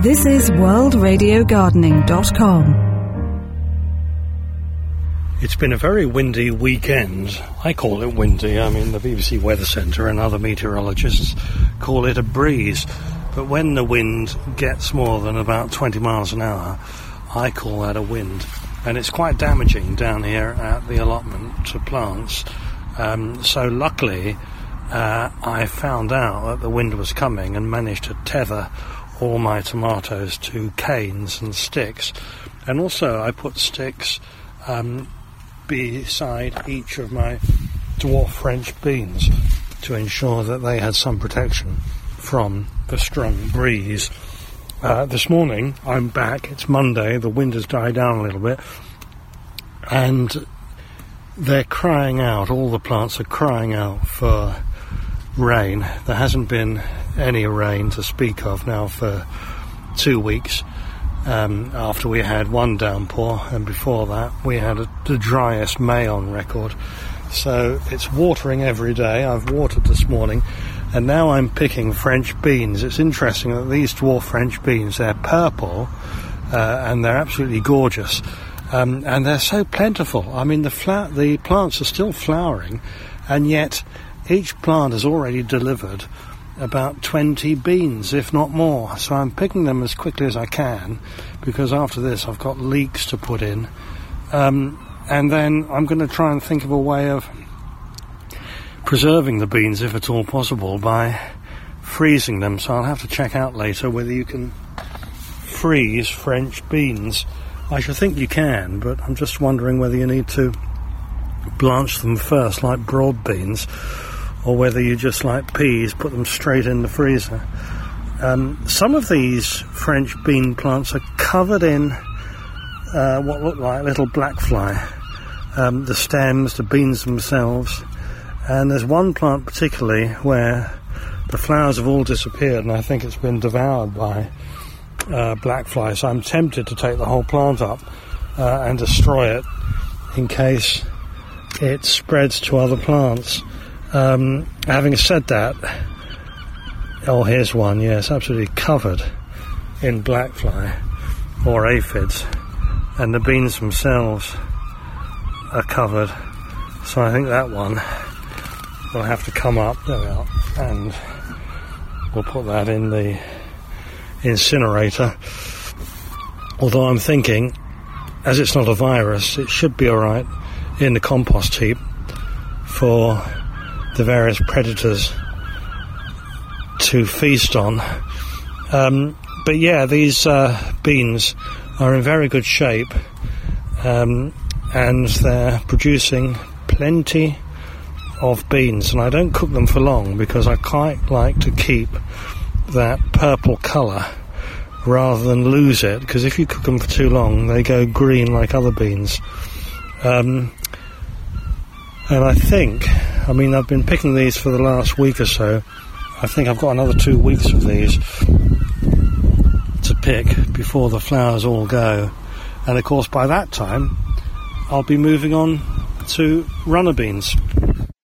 This is worldradiogardening.com. It's been a very windy weekend. I call it windy. I mean, the BBC Weather Centre and other meteorologists call it a breeze. But when the wind gets more than about 20 miles an hour, I call that a wind. And it's quite damaging down here at the allotment to plants. Um, so luckily, uh, I found out that the wind was coming and managed to tether all my tomatoes to canes and sticks. And also, I put sticks um, beside each of my dwarf French beans to ensure that they had some protection from the strong breeze. Uh, this morning I'm back, it's Monday, the wind has died down a little bit, and they're crying out, all the plants are crying out for rain. There hasn't been any rain to speak of now for two weeks um, after we had one downpour, and before that we had a, the driest May on record. So it's watering every day. I've watered this morning, and now I'm picking French beans. It's interesting that these dwarf French beans, they're purple, uh, and they're absolutely gorgeous. Um, and they're so plentiful. I mean, the, fla- the plants are still flowering, and yet each plant has already delivered about 20 beans, if not more. So I'm picking them as quickly as I can because after this I've got leeks to put in. Um, and then I'm going to try and think of a way of preserving the beans, if at all possible, by freezing them. So I'll have to check out later whether you can freeze French beans. I should think you can, but I'm just wondering whether you need to blanch them first, like broad beans or whether you just like peas, put them straight in the freezer. Um, some of these French bean plants are covered in uh, what look like little black fly. Um, the stems, the beans themselves, and there's one plant particularly where the flowers have all disappeared, and I think it's been devoured by uh, black fly. So I'm tempted to take the whole plant up uh, and destroy it in case it spreads to other plants. Um, having said that, oh, here's one, yes, absolutely covered in blackfly or aphids, and the beans themselves are covered. So I think that one will have to come up. There we are, and we'll put that in the incinerator. Although I'm thinking, as it's not a virus, it should be alright in the compost heap for the various predators to feast on. Um, but yeah, these uh, beans are in very good shape um, and they're producing plenty of beans. And I don't cook them for long because I quite like to keep that purple colour rather than lose it because if you cook them for too long, they go green like other beans. Um, and I think I mean, I've been picking these for the last week or so. I think I've got another two weeks of these to pick before the flowers all go. And of course, by that time, I'll be moving on to runner beans.